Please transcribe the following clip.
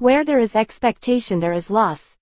Where there is expectation there is loss.